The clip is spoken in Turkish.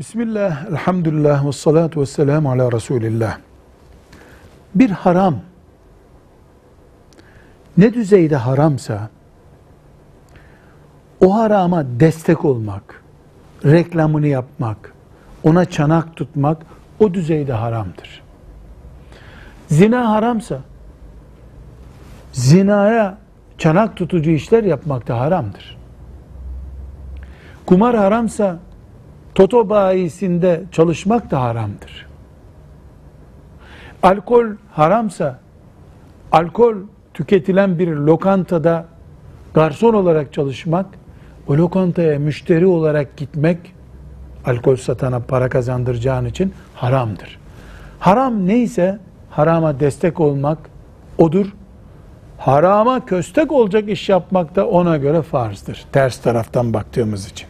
Bismillah, elhamdülillah, ve salatu ve selamu ala Resulillah. Bir haram, ne düzeyde haramsa, o harama destek olmak, reklamını yapmak, ona çanak tutmak, o düzeyde haramdır. Zina haramsa, zinaya çanak tutucu işler yapmak da haramdır. Kumar haramsa, Toto bayisinde çalışmak da haramdır. Alkol haramsa, alkol tüketilen bir lokantada garson olarak çalışmak, o lokantaya müşteri olarak gitmek, alkol satana para kazandıracağın için haramdır. Haram neyse harama destek olmak odur. Harama köstek olacak iş yapmak da ona göre farzdır. Ters taraftan baktığımız için.